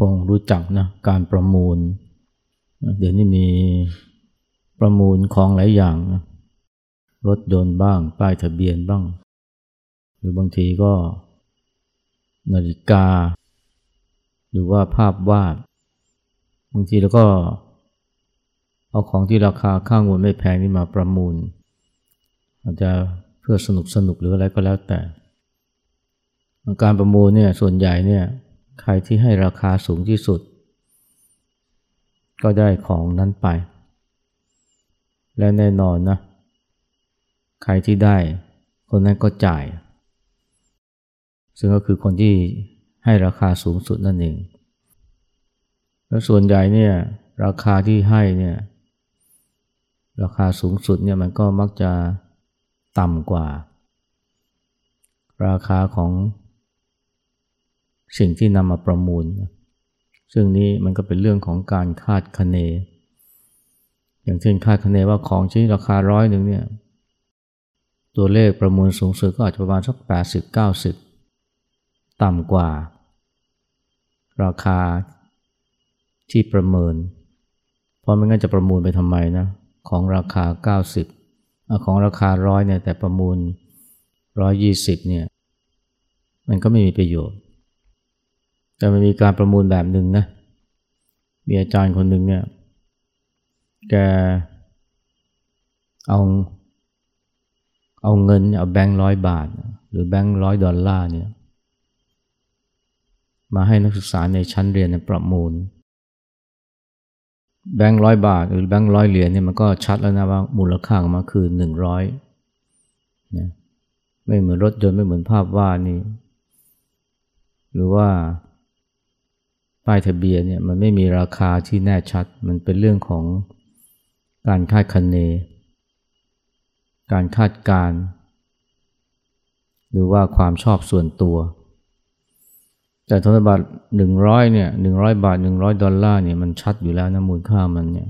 คงรู้จักนะการประมูล เดี๋ยวนี้มีประมูลของหลายอย่างนะรถยนต์บ้าง ป้ายทะเบียนบ้าง หรือบางทีก็ นาฬิกา หรือว่าภาพวาด บางทีแล้วก็ เอาของที่ราคาข้างมูลไม่แพงนี่มาประมูล อาจจะเพื่อสนุกสนุกหรืออะไรก็แล้วแต่ การประมูลเนี่ยส่วนใหญ่เนี่ย ใครที่ให้ราคาสูงที่สุด ก็ได้ของนั้นไป และแน่นอนนะ ใครที่ได้คนนั้นก็จ่าย ซึ่งก็คือคนที่ให้ราคาสูงสุดนั่นเอง แล้วส่วนใหญ่เนี่ยราคาที่ให้เนี่ยราคาสูงสุดเนี่ยมันก็มักจะต่ำกว่า ราคาของ สิ่งที่นำมาประมูล ซึ่งนี้มันก็เป็นเรื่องของการคาดคะเน อย่างเช่นคาดคะเนว่าของชิ้นราคาร้อยหนึ่งเนี่ย ตัวเลขประมูลสูงสุดก็อาจจะประมาณสักแปดสิบเก้าสิบต่ำกว่า ราคาที่ประเมิน เพราะไม่งั้นจะประมูลไปทำไมนะ ของราคา 90 ของราคาร้อยเนี่ยแต่ประมูล 120เนี่ย มันก็ไม่มีประโยชน์ แต่มันมีการประมูลแบบหนึ่งนะ มีอาจารย์คนหนึ่งเนี่ย แกเอาเอาเงินเอาแบงค์ร้อยบาท หรือแบงค์ร้อยดอลลาร์เนี่ย มาให้นักศึกษาในชั้นเรียนในประมูล แบงค์ร้อยบาท หรือแบงค์ร้อยเหรียญเนี่ยมันก็ชัดแล้วนะว่ามูลค่าของมันคือหนึ่งร้อยนะไม่เหมือนรถยนต์ไม่เหมือนภาพวาดนี่หรือว่า ป้ายทะเบียนเนี่ยมันไม่มีราคาที่แน่ชัด มันเป็นเรื่องของการคาดคะเน การคาดการ หรือว่าความชอบส่วนตัว แต่ธนบัตรหนึ่งร้อยเนี่ยหนึ่งร้อยบาทหนึ่งร้อยดอลลาร์เนี่ยมันชัดอยู่แล้วนะมูลค่ามันเนี่ย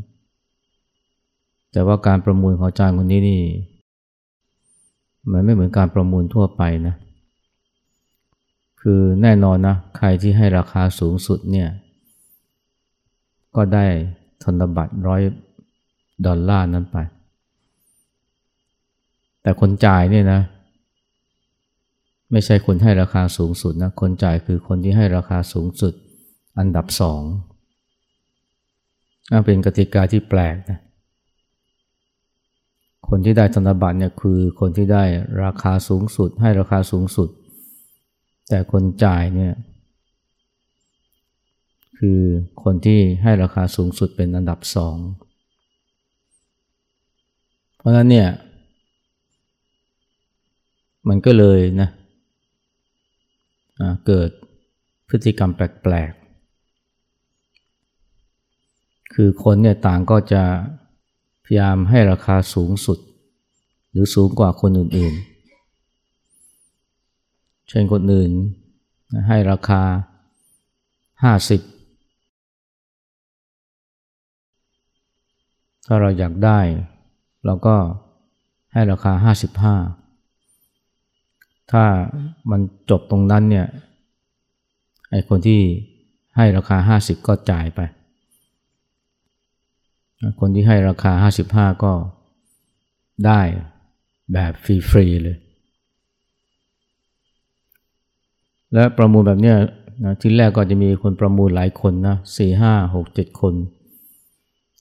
แต่ว่าการประมูลของอาจารย์คนนี้นี่ มันไม่เหมือนการประมูลทั่วไปนะเคือแน่นอนนะใครที่ให้ราคาสูงสุดเนี่ยก็ได้ธนบัตรร้อยดอลลาร์นั้นไป แต่คนจ่ายเนี่ยนะ ไม่ใช่คนให้ราคาสูงสุดนะ คนจ่ายคือคนที่ให้ราคาสูงสุดอันดับสองเป็นกติกาที่แปลกนะ คนที่ได้ธนบัตรเนี่ยคือคนที่ได้ราคาสูงสุด ให้ราคาสูงสุด แต่คนจ่ายเนี่ยคือคนที่ให้ราคาสูงสุดเป็นอันดับสอง เพราะนั้นเนี่ย มันก็เลยนะเกิดพฤติกรรมแปลกๆ คือคนเนี่ยต่างก็จะพยายามให้ราคาสูงสุด หรือสูงกว่าคนอื่นๆ เช่นคนอื่นให้ราคาห้าสิบถ้าเราอยากได้ เราก็ให้ราคาห้าสิบห้าถ้ามันจบตรงนั้นเนี่ยไอคนที่ให้ราคาห้าสิบก็จ่ายไป คนที่ให้ราคาห้าสิบห้าก็ได้แบบฟรีๆเลย และประมูลแบบนี้นะที่แรกก็จะมีคนประมูลหลายคนนะสี่ห้าหกเจ็ดคน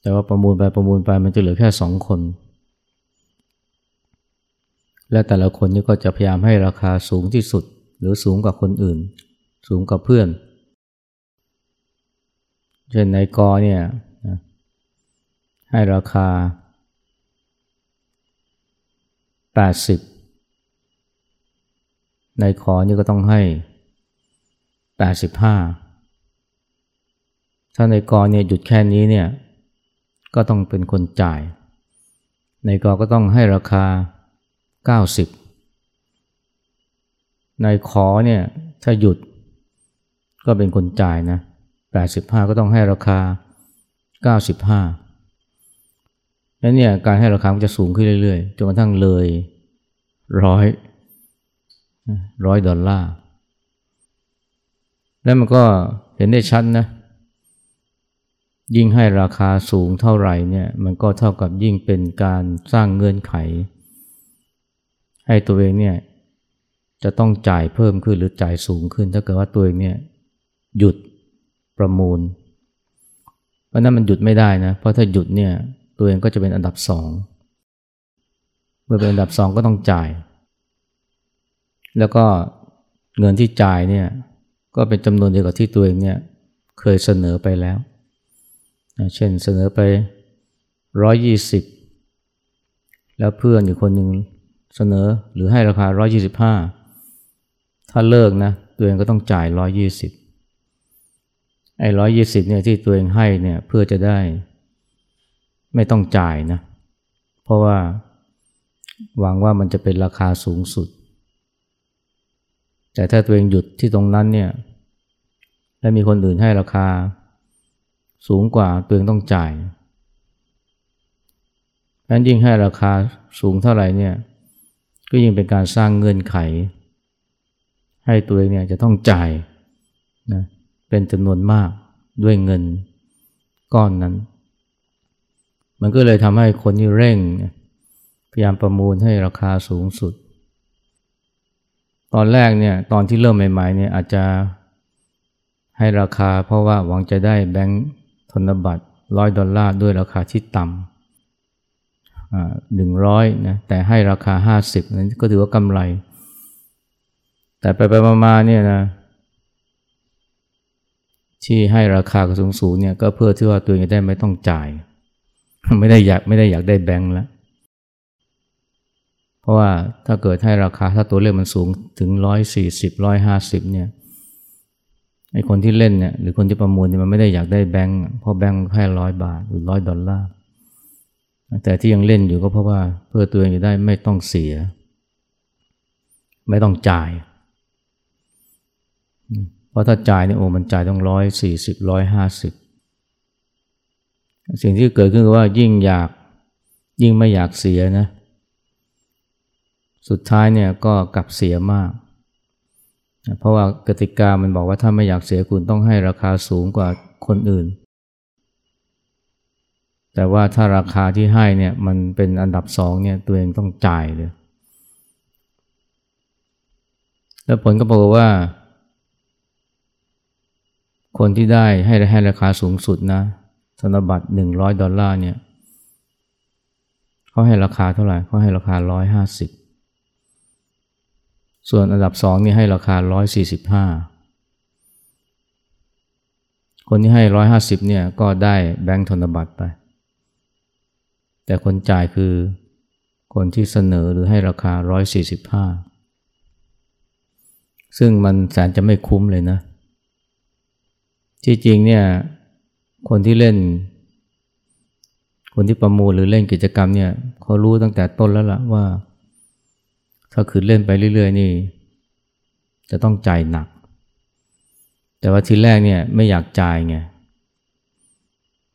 แต่ว่าประมูลไปประมูลไปมันจะเหลือแค่สองคน และแต่ละคนนี่ก็จะพยายามให้ราคาสูงที่สุด หรือสูงกว่าคนอื่น สูงกว่าเพื่อนเช่นในกอเนี่ยให้ราคา 80 ในคอนี่ก็ต้องให้ 85 ถ้าในกอเนี่ยหยุดแค่นี้เนี่ยก็ต้องเป็นคนจ่าย ในกอก็ต้องให้ราคา 90 ในขอเนี่ยถ้าหยุดก็เป็นคนจ่ายนะ85 ก็ต้องให้ราคา 95แล้วเนี่ยการให้ราคาก็จะสูงขึ้นเรื่อยๆ จนกระทั่งเลยร้อยร้อยดอลลาร์ แล้วมันก็เห็นได้ชัดนะ ยิ่งให้ราคาสูงเท่าไหร่เนี่ย มันก็เท่ากับยิ่งเป็นการสร้างเงื่อนไข ให้ตัวเองเนี่ยจะต้องจ่ายเพิ่มขึ้นหรือจ่ายสูงขึ้น ถ้าเกิดว่าตัวเองเนี่ยหยุดประมูล เพราะนั้นมันหยุดไม่ได้นะ เพราะถ้าหยุดเนี่ยตัวเองก็จะเป็นอันดับสอง เมื่อเป็นอันดับสองก็ต้องจ่าย แล้วก็เงินที่จ่ายเนี่ย ก็เป็นจำนวนเดียวกับที่ตัวเองเนี่ยเคยเสนอไปแล้ว เช่นเสนอไปร้อยยี่สิบแล้วเพื่อนอีกคนหนึ่งเสนอหรือให้ราคาร้อยยี่สิบห้าถ้าเลิกนะตัวเองก็ต้องจ่ายร้อยยี่สิบไอ้ร้อยยี่สิบเนี่ยที่ตัวเองให้เนี่ยเพื่อจะได้ไม่ต้องจ่ายนะ เพราะว่าหวังว่ามันจะเป็นราคาสูงสุด แต่ถ้าตัวเองหยุดที่ตรงนั้นเนี่ย และมีคนอื่นให้ราคา สูงกว่าตัวเองต้องจ่ายเพราะยิ่งให้ราคาสูงเท่าไหร่เนี่ย ก็ยิ่งเป็นการสร้างเงื่อนไข ให้ตัวเองเนี่ยจะต้องจ่ายนะเป็นจำนวนมากด้วยเงินก้อนนั้น มันก็เลยทำให้คนที่เร่ง พยายามประมูลให้ราคาสูงสุด ตอนแรกเนี่ยตอนที่เริ่มใหม่ๆเนี่ยอาจจะให้ราคาเพราะว่าหวังจะได้แบงค์ธนบัตรร้อยดอลลาร์ด้วยราคาที่ต่ำหนึ่งร้อยนะแต่ให้ราคาห้าสิบนั้นก็ถือว่ากำไร แต่ไปไปมาๆเนี่ยนะที่ให้ราคาสูงสูงเนี่ยก็เพื่อที่ว่าตัวเองจะได้ไม่ต้องจ่าย ไม่ได้อยากไม่ได้อยากได้แบงค์แล้ว พราะว่าถ้าเกิดให้ราคาถ้าตัวเลขมันสูงถึงร้อยสี่สิบร้อยห้าสิบเนี่ยไอคนที่เล่นเนี่ยหรือคนที่ประมูลเนี่ยมันไม่ได้อยากได้แบงค์เพราะแบงค์แค่ร้อยบาทหรือร้อยดอลลาร์แต่ที่ยังเล่นอยู่ก็เพราะว่าเพื่อตัวเองจะได้ไม่ต้องเสีย ไม่ต้องจ่าย เพราะถ้าจ่ายเนี่ยโอ้มันจ่ายต้องร้อยสี่สิบร้อยห้าสิบสิ่งที่เกิดขึ้นคือว่ายิ่งอยากยิ่งไม่อยากเสียนะ สุดท้ายเนี่ยก็กลับเสียมาก เพราะว่ากติกามันบอกว่าถ้าไม่อยากเสียคุณต้องให้ราคาสูงกว่าคนอื่น แต่ว่าถ้าราคาที่ให้เนี่ยมันเป็นอันดับสองเนี่ยตัวเองต้องจ่ายเลย แล้วผลก็บอกว่า คนที่ได้ให้ให้ราคาสูงสุดนะธนบัตรหนึ่งร้อยดอลลาร์เนี่ยเขาให้ราคาเท่าไหร่เขาให้ราคาร้อยห้าสิบ ส่วนอันดับสองนี่ให้ราคาร้อยสี่สิบห้าคนที่ให้ร้อยห้าสิบเนี่ยก็ได้แบงค์ธนบัตรไป แต่คนจ่ายคือคนที่เสนอหรือให้ราคาร้อยสี่สิบห้าซึ่งมันแสนจะไม่คุ้มเลยนะ ที่จริงเนี่ยคนที่เล่น คนที่ประมูลหรือเล่นกิจกรรมเนี่ยเขารู้ตั้งแต่ต้นแล้วล่ะว่า ถ้าคืนเล่นไปเรื่อย ๆ นี่ จะต้องจ่ายหนัก แต่ว่าทีแรกเนี่ยไม่อยากจ่ายไง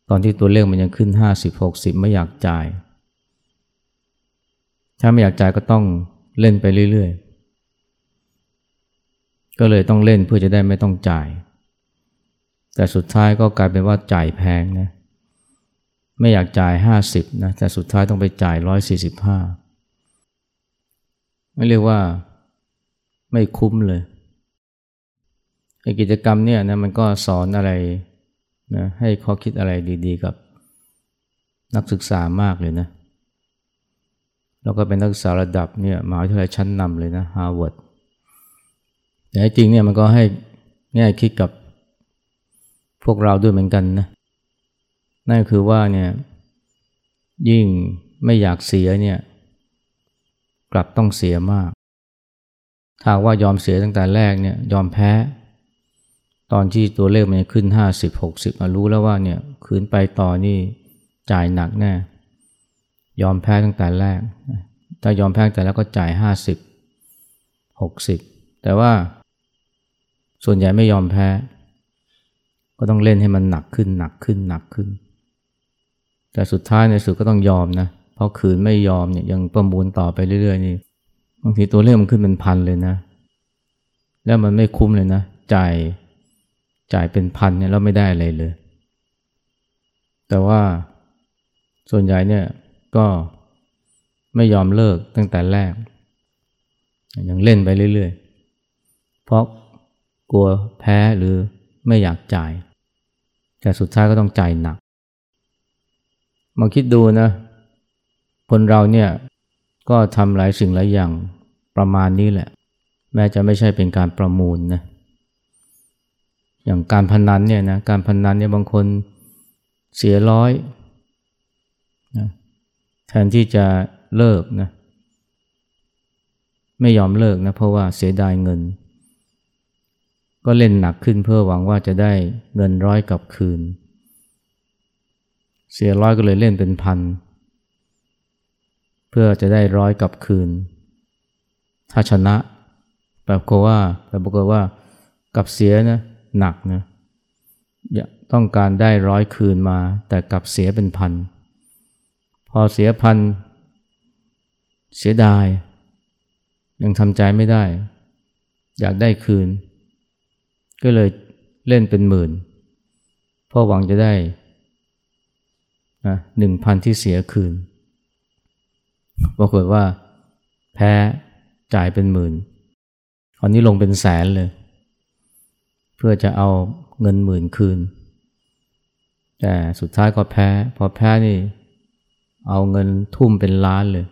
ตอนที่ตัวเลขมันยังขึ้นห้าสิบหกสิบไม่อยากจ่าย ถ้าไม่อยากจ่ายก็ต้องเล่นไปเรื่อย ๆ ก็เลยต้องเล่นเพื่อจะได้ไม่ต้องจ่าย แต่สุดท้ายก็กลายเป็นว่าจ่ายแพงนะไม่อยากจ่ายห้าสิบนะแต่สุดท้ายต้องไปจ่ายร้อยสี่สิบห้า ไม่เรียกว่าไม่คุ้มเลยไอกิจกรรมเนี่ยนะมันก็สอนอะไรนะให้ข้อคิดอะไรดีๆ กับนักศึกษามากเลยนะ แล้วก็เป็นนักศึกษาระดับเนี่ยมหาวิทยาลัยชั้นนำเลยนะฮาร์วาร์ดแต่จริงเนี่ยมันก็ให้แง่คิดกับพวกเราด้วยเหมือนกันนะ นั่นคือว่าเนี่ยยิ่งไม่อยากเสียเนี่ย กลับต้องเสียมาก ถ้าว่ายอมเสียตั้งแต่แรกเนี่ยยอมแพ้ ตอนที่ตัวเลขมันขึ้นห้าสิบหกสิบมารู้แล้วว่าเนี่ยคืนไปต่อนี่จ่ายหนักแน่ยอมแพ้ตั้งแต่แรก ถ้ายอมแพ้แต่แล้วก็จ่ายห้าสิบหกสิบแต่ว่า ส่วนใหญ่ไม่ยอมแพ้ ก็ต้องเล่นให้มันหนักขึ้นหนักขึ้นหนักขึ้น แต่สุดท้ายในสุดก็ต้องยอมนะเพราะขืนไม่ยอมเนี่ยยังประมูลต่อไปเรื่อยๆนี่บางทีตัวเลขมันขึ้นเป็นพันเลยนะ แล้วมันไม่คุ้มเลยนะจ่ายจ่ายเป็นพันเนี่ยแล้วไม่ได้อะไรเลย แต่ว่าส่วนใหญ่เนี่ยก็ไม่ยอมเลิกตั้งแต่แรก ยังเล่นไปเรื่อยๆ เพราะกลัวแพ้หรือไม่อยากจ่าย แต่สุดท้ายก็ต้องจ่ายหนัก มาคิดดูนะ คนเราเนี่ยก็ทำหลายสิ่งหลายอย่างประมาณนี้แหละ แม้จะไม่ใช่เป็นการประมูลนะอย่างการพนันเนี่ยนะการพนันเนี่ยบางคนเสียร้อยนะแทนที่จะเลิกนะไม่ยอมเลิกนะเพราะว่าเสียดายเงิน ก็เล่นหนักขึ้นเพื่อหวังว่าจะได้เงินร้อยกลับคืน เสียร้อยก็เลยเล่นเป็นพันเพื่อจะได้ร้อยกลับคืน ถ้าชนะแบบกว่าแบบบอกว่ากับเสียนะหนักนะต้องการได้ร้อยคืนมา แต่กลับเสียเป็นพัน พอเสียพัน เสียดาย ยังทำใจไม่ได้ อยากได้คืน ก็เลยเล่นเป็นหมื่นเพราะหวังจะได้หนึ่งพันที่เสียคืน ปรากฏว่าแพ้จ่ายเป็นหมื่นตอนนี้ลงเป็นแสนเลย เพื่อจะเอาเงินหมื่นคืน แต่สุดท้ายก็แพ้ พอแพ้นี่ เอาเงินทุ่มเป็นล้านเลย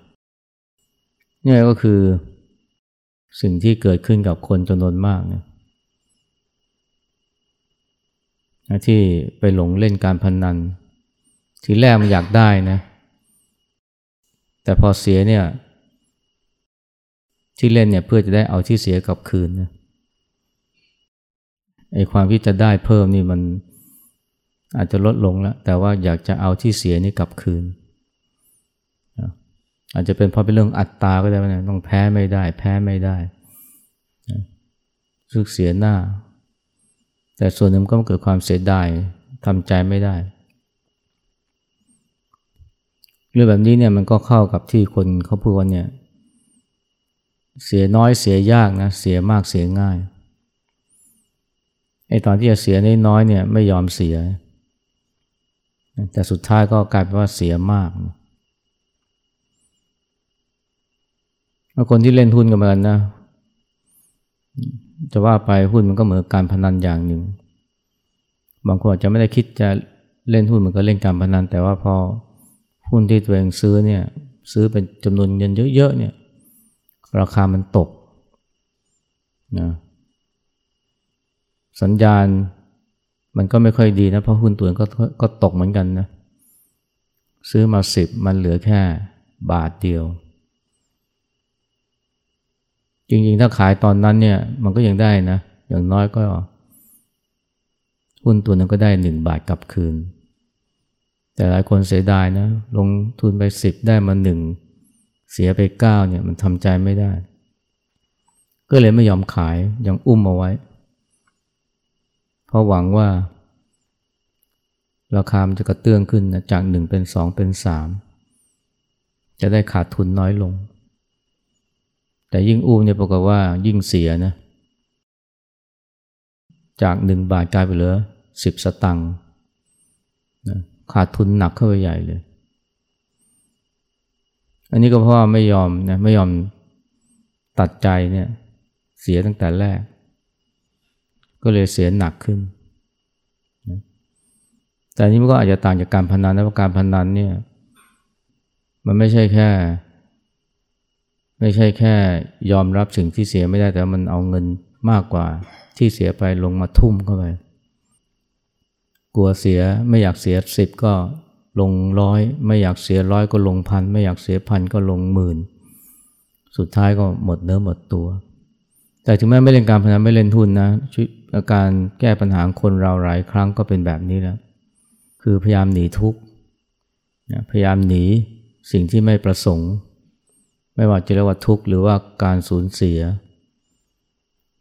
นี่ก็คือสิ่งที่เกิดขึ้นกับคนจำนวนมากนะที่ไปหลงเล่นการพนนัน ทีแรกมันอยากได้นะ แต่พอเสียเนี่ยที่เล่นเนี่ยเพื่อจะได้เอาที่เสียกลับคืนนะไอ้ความที่จะได้เพิ่มนี่มันอาจจะลดลงแล้ว แต่ว่าอยากจะเอาที่เสียนี่กลับคืน อาจจะเป็นเพราะเป็นเรื่องอัตตาก็ได้นะต้องแพ้ไม่ได้ แพ้ไม่ได้รู้สึกเสียหน้า แต่ส่วนหนึ่งก็เกิดความเสียดายทำใจไม่ได้ เรื่องแบบนี้เนี่ยมันก็เข้ากับที่คนเขาพูดว่าเนี่ย เสียน้อยเสียยากนะ เสียมากเสียง่ายไอ้ตอนที่จะเสียน้อยเนี่ยไม่ยอมเสีย แต่สุดท้ายก็กลายเป็นว่าเสียมากนะคนที่เล่นหุ้นกันมากันนะ จะว่าไปหุ้นมันก็เหมือนการพนันอย่างหนึ่ง บางคนอาจจะไม่ได้คิดจะเล่นหุ้นมันก็เล่นการพนัน แต่ว่าพอ หุ้นที่ตัวเองซื้อเนี่ยซื้อเป็นจำนวนเงินเยอะๆเนี่ยราคามันตกนะสัญญาณมันก็ไม่ค่อยดีนะเพราะหุ้นตัวเองก็ก็ตกเหมือนกันนะซื้อมาสิบมันเหลือแค่บาทเดียว จริงๆ ถ้าขายตอนนั้นเนี่ยมันก็ยังได้นะ อย่างน้อยก็ หุ้นตัวนึงก็ได้หนึ่งบาทกลับคืน แต่หลายคนเสียดายนะ ลงทุนไปสิบได้มาหนึ่งเสียไปเก้าเนี่ยมันทำใจไม่ได้ ก็เลยไม่ยอมขายยังอุ้มเอาไว้ เพราะหวังว่า ราคามันจะกระเตื้องขึ้นนะจากหนึ่งเป็นสองเป็นสามจะได้ขาดทุนน้อยลง แต่ยิ่งอุ้มเนี่ยปรากฏว่ายิ่งเสียนะ จากหนึ่งบาทกลายไปเหลือสิบสตังค์นะ ขาดทุนหนักเข้าไปใหญ่เลย อันนี้ก็เพราะว่าไม่ยอมนะไม่ยอมตัดใจเนี่ยเสียตั้งแต่แรก ก็เลยเสียหนักขึ้น แต่นี้มันก็อาจจะต่างจากการพนันนะเพราะการพนันเนี่ยมันไม่ใช่แค่ ไม่ใช่แค่ยอมรับสิ่งที่เสียไม่ได้แต่มันเอาเงินมากกว่าที่เสียไปลงมาทุ่มเข้าไป กลัวเสียไม่อยากเสียสิบก็ลงร้อย ไม่อยากเสียร้อยก็ลงพัน ไม่อยากเสียพันก็ลงหมื่น สุดท้ายก็หมดเนื้อหมดตัว แต่ถึงแม้ไม่เล่นการพนันไม่เล่นทุนนะอาการแก้ปัญหาคนเราหลายครั้งก็เป็นแบบนี้แล้ว คือพยายามหนีทุกข์พยายามหนีสิ่งที่ไม่ประสงค์ ไม่ว่าจะเรียกว่าทุกข์หรือว่าการสูญเสีย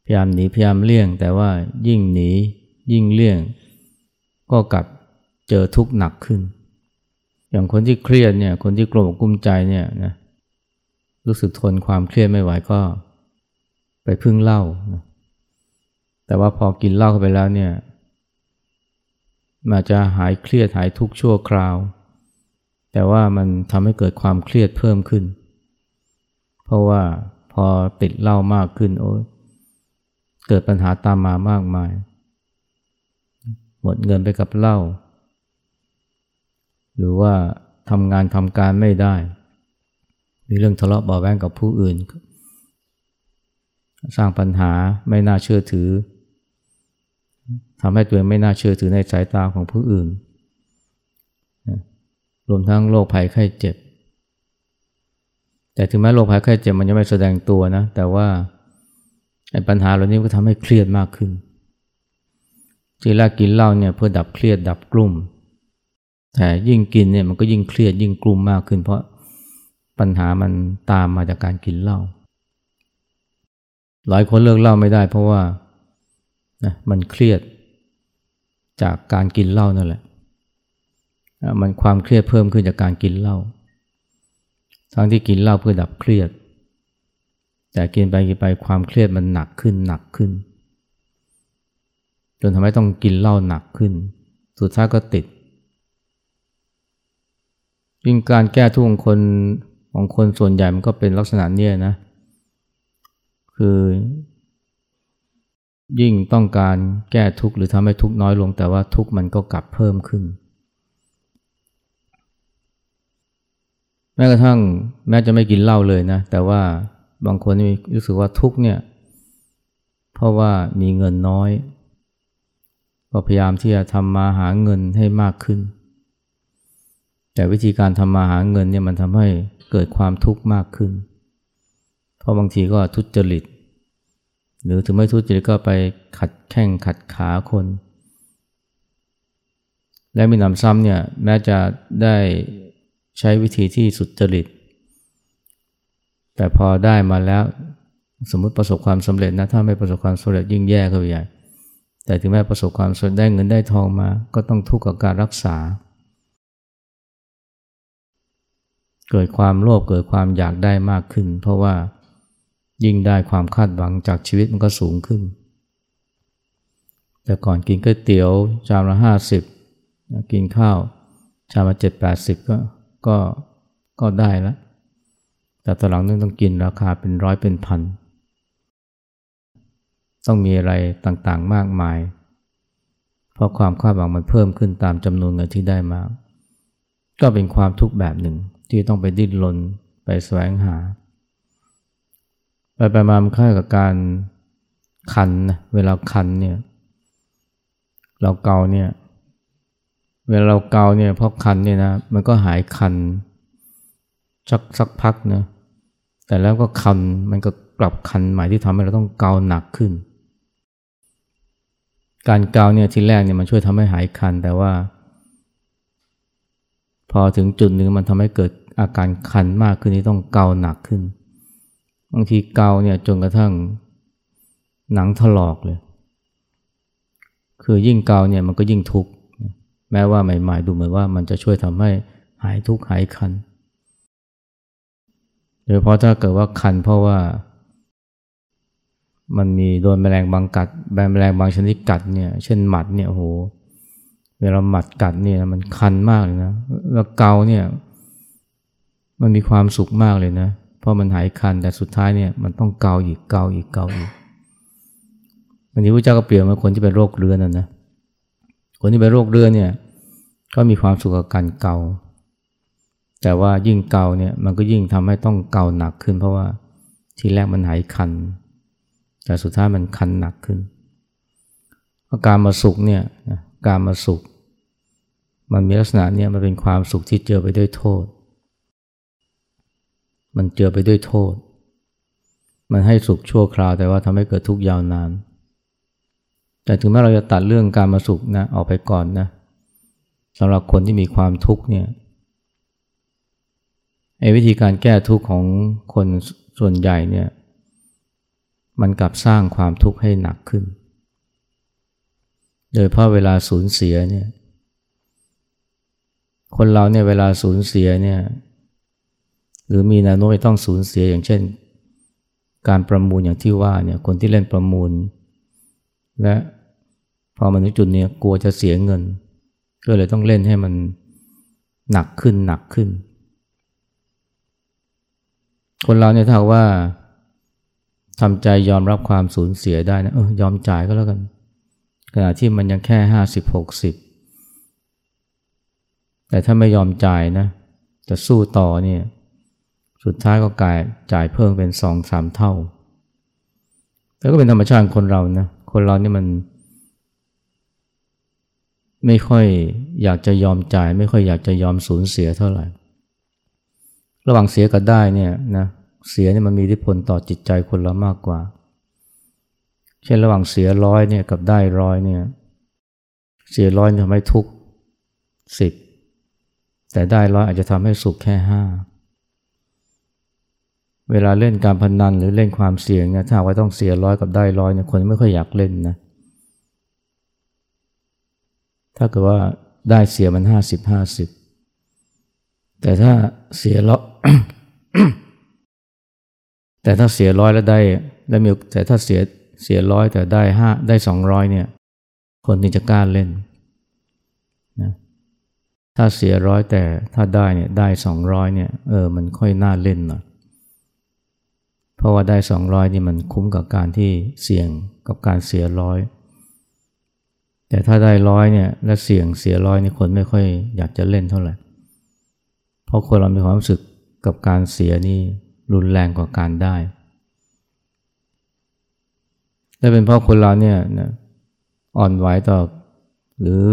พยายามหนีพยายามเลี่ยง แต่ว่ายิ่งหนียิ่งเลี่ยง ก็กลับเจอทุกข์หนักขึ้น อย่างคนที่เครียดเนี่ยคนที่กลัวกุ้มใจเนี่ยนะรู้สึกทนความเครียดไม่ไหวก็ไปพึ่งเหล้านะแต่ว่าพอกินเหล้าเข้าไปแล้วเนี่ยมาจะหายเครียดหายทุกข์ชั่วคราว แต่ว่ามันทำให้เกิดความเครียดเพิ่มขึ้น เพราะว่าพอติดเหล้ามากขึ้นโอ้เกิดปัญหาตามมามากมาย หมดเงินไปกับเหล้าหรือว่าทำงานทำการไม่ได้ มีเรื่องทะเลาะเบาแวงกับผู้อื่น สร้างปัญหาไม่น่าเชื่อถือทำให้ตัวเองไม่น่าเชื่อถือในสายตาของผู้อื่น รวมทั้งโรคภัยไข้เจ็บ แต่ถึงแม้โรคภัยไข้เจ็บมันยังไม่แสดงตัวนะ แต่ว่าไอ้ปัญหาเหล่านี้ก็ทำให้เครียดมากขึ้น ที่แรกกินเหล้าเนี่ยเพื่อดับเครียดดับกลุ่ม แต่ยิ่งกินเนี่ยมันก็ยิ่งเครียดยิ่งกลุ่มมากขึ้น เพราะปัญหามันตามมาจากการกินเหล้า หลายคนเลิกเหล้าไม่ได้เพราะว่านะมันเครียดจากการกินเหล้านั่นแหละ มันความเครียดเพิ่มขึ้นจากการกินเหล้า ทั้งที่กินเหล้าเพื่อดับเครียด แต่กินไปกินไปความเครียดมันหนักขึ้นหนักขึ้น จนทำให้ต้องกินเหล้าหนักขึ้น สุดท้ายก็ติดยิ่งการแก้ทุกข์ของคนของคนส่วนใหญ่มันก็เป็นลักษณะเนี้ยนะ คือ ยิ่งต้องการแก้ทุกข์หรือทำให้ทุกข์น้อยลง แต่ว่าทุกข์มันก็กลับเพิ่มขึ้น แม้กระทั่งแม้จะไม่กินเหล้าเลยนะ แต่ว่าบางคนรู้สึกว่าทุกข์เนี่ย เพราะว่ามีเงินน้อย ก็พยายามที่จะทำมาหาเงินให้มากขึ้น แต่วิธีการทำมาหาเงินเนี่ยมันทำให้เกิดความทุกข์มากขึ้น เพราะบางทีก็ทุจริต หรือถึงไม่ทุจริตก็ไปขัดแข้งขัดขาคน และมีนำซ้ำเนี่ยแม้จะได้ใช้วิธีที่สุจริต แต่พอได้มาแล้วสมมติประสบความสำเร็จนะถ้าไม่ประสบความสำเร็จยิ่งแย่เข้าไปใหญ่ แต่ถึงแม้ประสบความสำเร็จได้เงินได้ทองมา ก็ต้องทุกข์กับการรักษา เกิดความโลภเกิดความอยากได้มากขึ้น เพราะว่ายิ่งได้ความคาดหวังจากชีวิตมันก็สูงขึ้น แต่ก่อนกินก๋วยเตี๋ยวชามละห้าสิบกินข้าวชามละเจ็ดแปดสิบก็ก็ก็ได้แล้วแต่ตอนหลังนึงต้องกินราคาเป็นร้อยเป็นพัน ต้องมีอะไรต่างๆมากมาย เพราะความคาดหวังมันเพิ่มขึ้นตามจำนวนเงินที่ได้มา ก็เป็นความทุกข์แบบหนึ่งที่ต้องไปดิ้นรนไปแสวงหา ไปไปมามันคล้ายกับการคันนะเวลาคันเนี่ยเราเกาเนี่ยเวลาเราเกาเนี่ยเพราะคันเนี่ยนะมันก็หายคันสักสักพักนะแต่แล้วก็คันมันก็กลับคันใหม่ที่ทำให้เราต้องเกาหนักขึ้น การเกาเนี่ยทีแรกเนี่ยมันช่วยทำให้หายคัน แต่ว่า พอถึงจุดหนึ่งมันทำให้เกิดอาการคันมากขึ้นที่ต้องเกาหนักขึ้น บางทีเกาเนี่ยจนกระทั่งหนังถลอกเลย คือยิ่งเกาเนี่ยมันก็ยิ่งทุกข์แม้ว่าใหม่ ๆ ดูเหมือนว่ามันจะช่วยทำให้หายทุกข์หายคันโดยเฉพาะถ้าเกิดว่าคันเพราะว่า มันมีโดนแมลงบางกัดแมลงบางชนิดกัดเนี่ย เช่นหมัดเนี่ยโหเวลาหมัดกัดเนี่ยมันคันมากเลยนะแล้วเกาเนี่ย มันมีความสุขมากเลยนะเพราะมันหายคันแต่สุดท้ายเนี่ยมันต้องเกาอีกเกาอีกเกาอีกวันนี้พระเจ้าก็เปลี่ยนมาคนที่เป็นโรคเรื้อนนะนะคนที่เป็นโรคเรื้อนเนี่ย ก็มีความสุขกับการเกา แต่ว่ายิ่งเกาเนี่ยมันก็ยิ่งทำให้ต้องเกาหนักขึ้น เพราะว่าทีแรกมันหายคัน แต่สุดท้ายมันคันหนักขึ้นอาการมาสุขเนี่ยการมาสุข มันมีลักษณะเนี่ยมันเป็นความสุขที่เจอไปด้วยโทษ มันเจอไปด้วยโทษ มันให้สุขชั่วคราวแต่ว่าทำให้เกิดทุกข์ยาวนาน แต่ถึงแม้เราจะตัดเรื่องการมาสุขนะออกไปก่อนนะสำหรับคนที่มีความทุกข์เนี่ยไอ้วิธีการแก้ทุกข์ของคนส่วนใหญ่เนี่ย มันกลับสร้างความทุกข์ให้หนักขึ้น โดยเพราะเวลาสูญเสียเนี่ย คนเราเนี่ยเวลาสูญเสียเนี่ย หรือมีแนวโน้มต้องสูญเสียอย่างเช่น การประมูลอย่างที่ว่าเนี่ย คนที่เล่นประมูล และพอมาถึงจุดนี้กลัวจะเสียเงิน ก็เลยต้องเล่นให้มันหนักขึ้นหนักขึ้น คนเราเนี่ยถ้าว่า ทำใจยอมรับความสูญเสียได้นะเออยอมจ่ายก็แล้วกัน ขณะที่มันยังแค่ห้าสิบหกสิบแต่ถ้าไม่ยอมจ่ายนะจะสู้ต่อเนี่ยสุดท้ายก็กลายจ่ายเพิ่มเป็นสองสามเท่าแล้วก็เป็นธรรมชาติคนเรานะคนเรานี่มัน ไม่ค่อยอยากจะยอมจ่าย ไม่ค่อยอยากจะยอมสูญเสียเท่าไหร่ ระหว่างเสียกับได้เนี่ยนะ เสียเนี่ยมันมีอิทธิพลต่อจิตใจคนเรามากกว่า เช่นระหว่างเสียร้อยเนี่ยกับได้ร้อยเนี่ย เสียร้อยทำให้ทุกสิบแต่ได้ร้อยอาจจะทำให้สุขแค่ห้าเวลาเล่นการพนนันหรือเล่นความเสี่ยงเนี่ยถ้าว่าต้องเสียร้อยกับได้ร้อยเนี่ยคนไม่ค่อยอยากเล่นนะถ้าเกิดว่าได้เสียมันห้าสิบห้าสิบแต่ถ้าเสียร้อย แต่ถ้าเสียร้อยแล้วได้ได้มีแต่ถ้าเสียเสียร้อยแต่ได้ห้าได้สองร้อยเนี่ย คนที่จะกล้าเล่นนะถ้าเสียร้อยแต่ถ้าได้เนี่ยได้สองร้อยเนี่ยเออมันค่อยน่าเล่นหน่อยเพราะว่าได้สองร้อยนี่มันคุ้มกับการที่เสี่ยงกับการเสียร้อยแต่ถ้าได้ร้อยเนี่ยและเสี่ยงเสียร้อยนี่คนไม่ค่อยอยากจะเล่นเท่าไหร่เพราะคนเรามีความรู้สึกกับการเสียนี่ รุนแรงกว่าการได้ และเป็นเพราะคนเราเนี่ยนะอ่อนไหวต่อ หรือ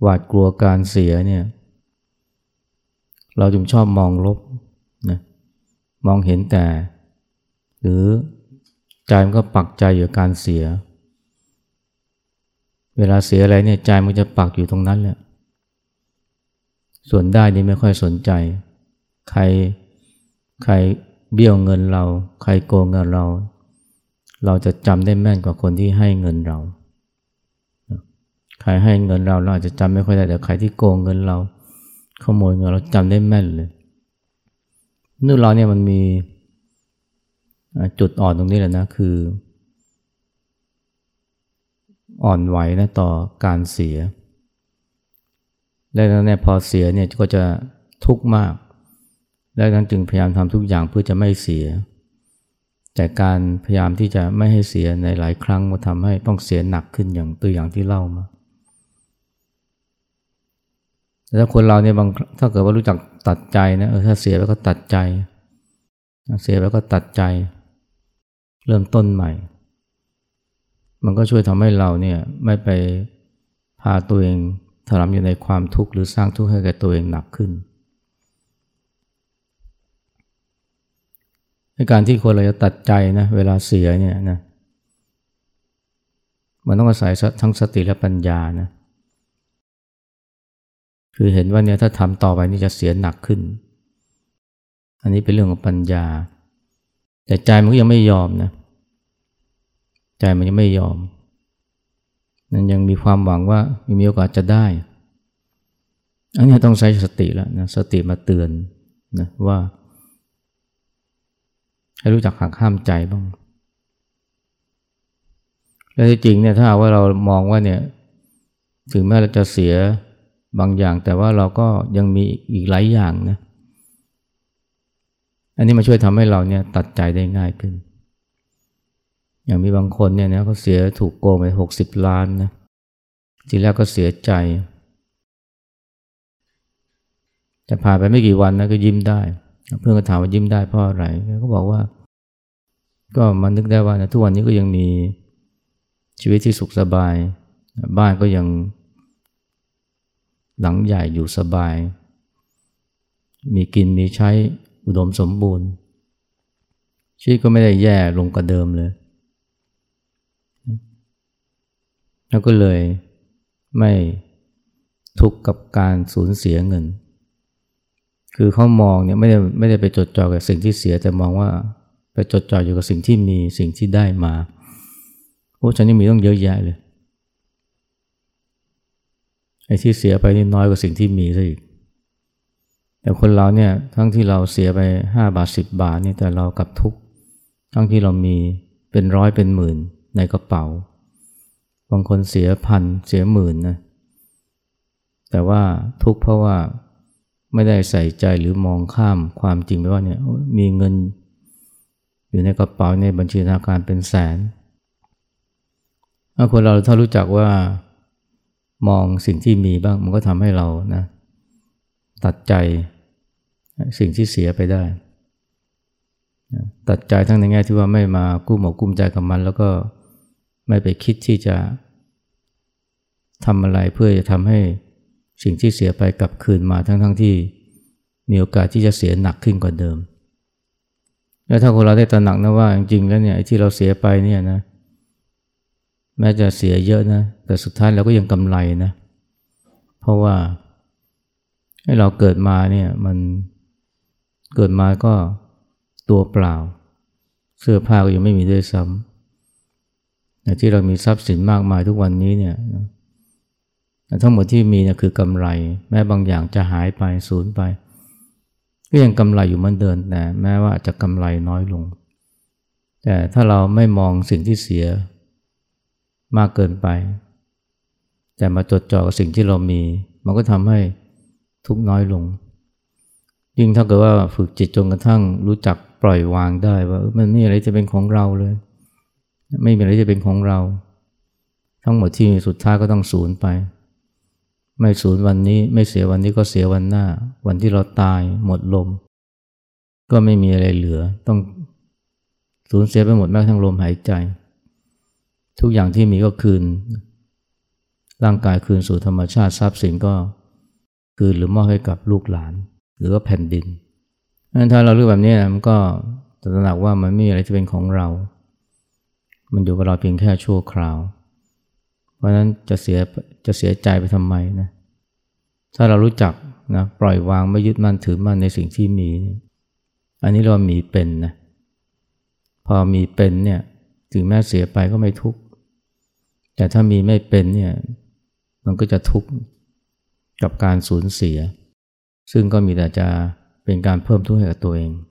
หวาดกลัวการเสียเนี่ยเราจึงชอบมองลบนะมองเห็นแต่ หรือใจมันก็ปักใจอยู่การเสีย เวลาเสียอะไรเนี่ยใจมันจะปักอยู่ตรงนั้นแหละส่วนได้นี่ไม่ค่อยสนใจ ใครใคร เบี้ยวเงินเรา ใครโกงเงินเรา เราจะจำได้แม่นกว่าคนที่ให้เงินเรา ใครให้เงินเราเราอาจจะจำไม่ค่อยได้แต่ใครที่โกงเงินเราขโมยเงินเราจำได้แม่นเลยนู่นเราเนี่ยมันมีจุดอ่อนตรงนี้แหละนะคือ อ่อนไหวนะต่อการเสีย และนั้นเนี่ยพอเสียเนี่ยก็จะทุกข์มาก และนั้นจึงพยายามทำทุกอย่างเพื่อจะไม่เสีย แต่การพยายามที่จะไม่ให้เสียในหลายครั้งก็ทำให้ต้องเสียหนักขึ้นอย่างตัวอย่างที่เล่ามาแล้วคนเราเนี่ยบางถ้าเกิดว่ารู้จักตัดใจนะเออถ้าเสียแล้วก็ตัดใจ เสียแล้วก็ตัดใจ เริ่มต้นใหม่ มันก็ช่วยทำให้เราเนี่ยไม่ไปพาตัวเองถลำอยู่ในความทุกข์หรือสร้างทุกข์ให้แก่ตัวเองหนักขึ้นใน การที่คนเราจะตัดใจนะเวลาเสียเนี่ยนะมันต้องอาศัยทั้งสติและปัญญานะคือเห็นว่าเนี่ยถ้าทำต่อไปนี่จะเสียหนักขึ้น อันนี้เป็นเรื่องของปัญญา แต่ใจมันก็ยังไม่ยอมนะใจมันยังไม่ยอมนั่นยังมีความหวังว่ามีโอกาสจะได้ อันนี้ต้องใช้สติแล้วนะสติมาเตือนนะว่า ให้รู้จักหักห้ามใจบ้าง และที่จริงเนี่ยถ้าว่าเรามองว่าเนี่ยถึงแม้เราจะเสียบางอย่าง แต่ว่าเราก็ยังมีอีกหลายอย่างนะ อันนี้มาช่วยทำให้เราเนี่ยตัดใจได้ง่ายขึ้น อย่างมีบางคนเนี่ยนะเขาเสียถูกโกงไปหกสิบล้านนะทีแรกก็เสียใจ แต่ผ่านไปไม่กี่วันนะก็ยิ้มได้ เพื่อนก็ถามว่ายิ้มได้เพราะอะไรเขาบอกว่า ก็มันนึกได้ว่านะทุกวันนี้ก็ยังมีชีวิตที่สุขสบาย บ้านก็ยังหลังใหญ่อยู่สบาย มีกินมีใช้อุดมสมบูรณ์ ชีวิตก็ไม่ได้แย่ลงกว่าเดิมเลย แล้วก็เลยไม่ทุกข์กับการสูญเสียเงิน คือเขามองเนี่ยไม่ได้ไม่ได้ไปจดจ่อกับสิ่งที่เสียแต่มองว่าไปจดจ่ออยู่กับสิ่งที่มีสิ่งที่ได้มาโอ้ฉันนี่มีต้องเยอะแยะเลยไอ้ที่เสียไปนี่น้อยกว่าสิ่งที่มีซะอีกแต่คนเราเนี่ยทั้งที่เราเสียไปห้าบาทสิบบาทนี่แต่เรากลับทุกทั้งที่เรามีเป็นร้อยเป็นหมื่นในกระเป๋า บางคนเสียพันเสียหมื่นนะแต่ว่าทุกข์เพราะว่า ไม่ได้ใส่ใจหรือมองข้ามความจริงไปว่าเนี่ยมีเงิน อยู่ในกระเป๋าในบัญชีธนาคารเป็นแสนถ้าคนเราถ้ารู้จักว่ามองสิ่งที่มีบ้างมันก็ทำให้เรานะตัดใจสิ่งที่เสียไปได้ ตัดใจทั้งในแง่ที่ว่าไม่มากู้หมกกุ้มใจกับมัน แล้วก็ไม่ไปคิดที่จะทำอะไรเพื่อจะทำให้ สิ่งที่เสียไปกลับคืนมาทั้งๆทที่มีโอกาสที่จะเสียหนักขึ้นกว่าเดิม แล้วถ้าคนเราได้ตระหนักนะว่าจริงๆแล้วเนี่ยที่เราเสียไปเนี่ยนะแม้จะเสียเยอะนะแต่สุดท้ายเราก็ยังกำไรนะเพราะว่าให้เราเกิดมาเนี่ยมันเกิดมาก็ตัวเปล่า เสื้อผ้าก็ยังไม่มีด้วยซ้ำแต่ที่เรามีทรัพย์สินมากมายทุกวันนี้เนี่ย ทั้งหมดที่มีเนี่ยคือกำไร แม้บางอย่างจะหายไปสูญไป ก็ยังกำไรอยู่เหมือนเดิมแต่แม้ว่าจะกำไรน้อยลง แต่ถ้าเราไม่มองสิ่งที่เสียมากเกินไป แต่มาจดจ่อกับสิ่งที่เรามี มันก็ทำให้ทุกน้อยลง ยิ่งถ้าเกิดว่าฝึกจิตจนกระทั่งรู้จักปล่อยวางได้ว่ามันไม่มีอะไรจะเป็นของเราเลย ไม่มีอะไรจะเป็นของเรา ทั้งหมดที่สุดท้ายก็ต้องสูญไป ไม่สูญวันนี้ไม่เสียวันนี้ก็เสียวันหน้า วันที่เราตายหมดลม ก็ไม่มีอะไรเหลือ ต้องสูญเสียไปหมดแม้กระทั่งลมหายใจ ทุกอย่างที่มีก็คืน ร่างกายคืนสู่ธรรมชาติทรัพย์สินก็ คืนหรือมอบให้กับลูกหลาน หรือว่าแผ่นดินนั้นถ้าเราเลือกแบบนี้มันก็ตระหนักว่ามันไม่มีอะไรที่เป็นของเรา มันอยู่กับเราเพียงแค่ชั่วคราว เพราะนั้นจะเสียจะเสียใจไปทำไมนะ ถ้าเรารู้จักนะปล่อยวางไม่ยึดมั่นถือมั่นในสิ่งที่มี อันนี้เรามีเป็นนะ พอมีเป็นเนี่ยถึงแม้เสียไปก็ไม่ทุกข์ แต่ถ้ามีไม่เป็นเนี่ยมันก็จะทุกข์กับการสูญเสีย ซึ่งก็มีแต่จะเป็นการเพิ่มทุกข์ให้กับตัวเอง